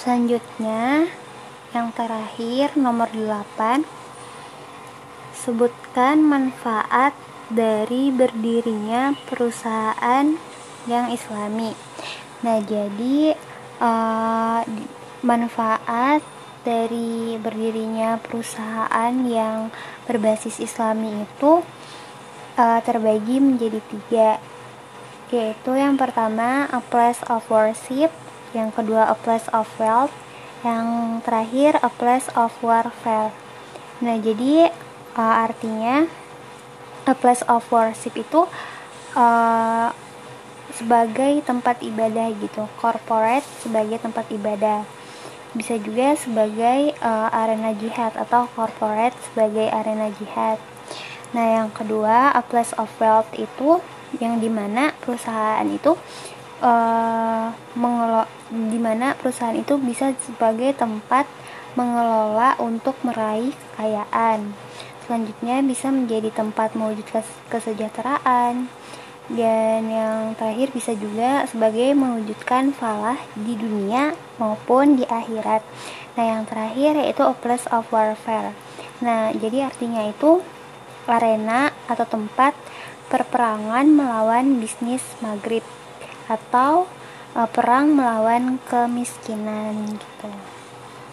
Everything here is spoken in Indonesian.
selanjutnya yang terakhir nomor 8 sebutkan manfaat dari berdirinya perusahaan yang islami. Nah jadi uh, manfaat dari berdirinya perusahaan yang berbasis islami itu uh, terbagi menjadi tiga. Yaitu yang pertama a place of worship yang kedua a place of wealth. Yang terakhir a place of warfare nah jadi uh, artinya a place of worship itu uh, sebagai tempat ibadah gitu. Corporate sebagai tempat ibadah. Bisa juga sebagai uh, arena jihad atau corporate sebagai arena jihad. Nah yang kedua a place of wealth itu yang di mana perusahaan itu uh, mengelola di mana perusahaan itu bisa sebagai tempat mengelola untuk meraih kekayaan. Selanjutnya bisa menjadi tempat mewujudkan kesejahteraan. Dan yang terakhir bisa juga sebagai mewujudkan falah di dunia maupun di akhirat. Nah yang terakhir yaitu a place of warfare. Nah jadi artinya itu arena atau tempat perperangan melawan bisnis maghrib atau uh, perang melawan kemiskinan gitu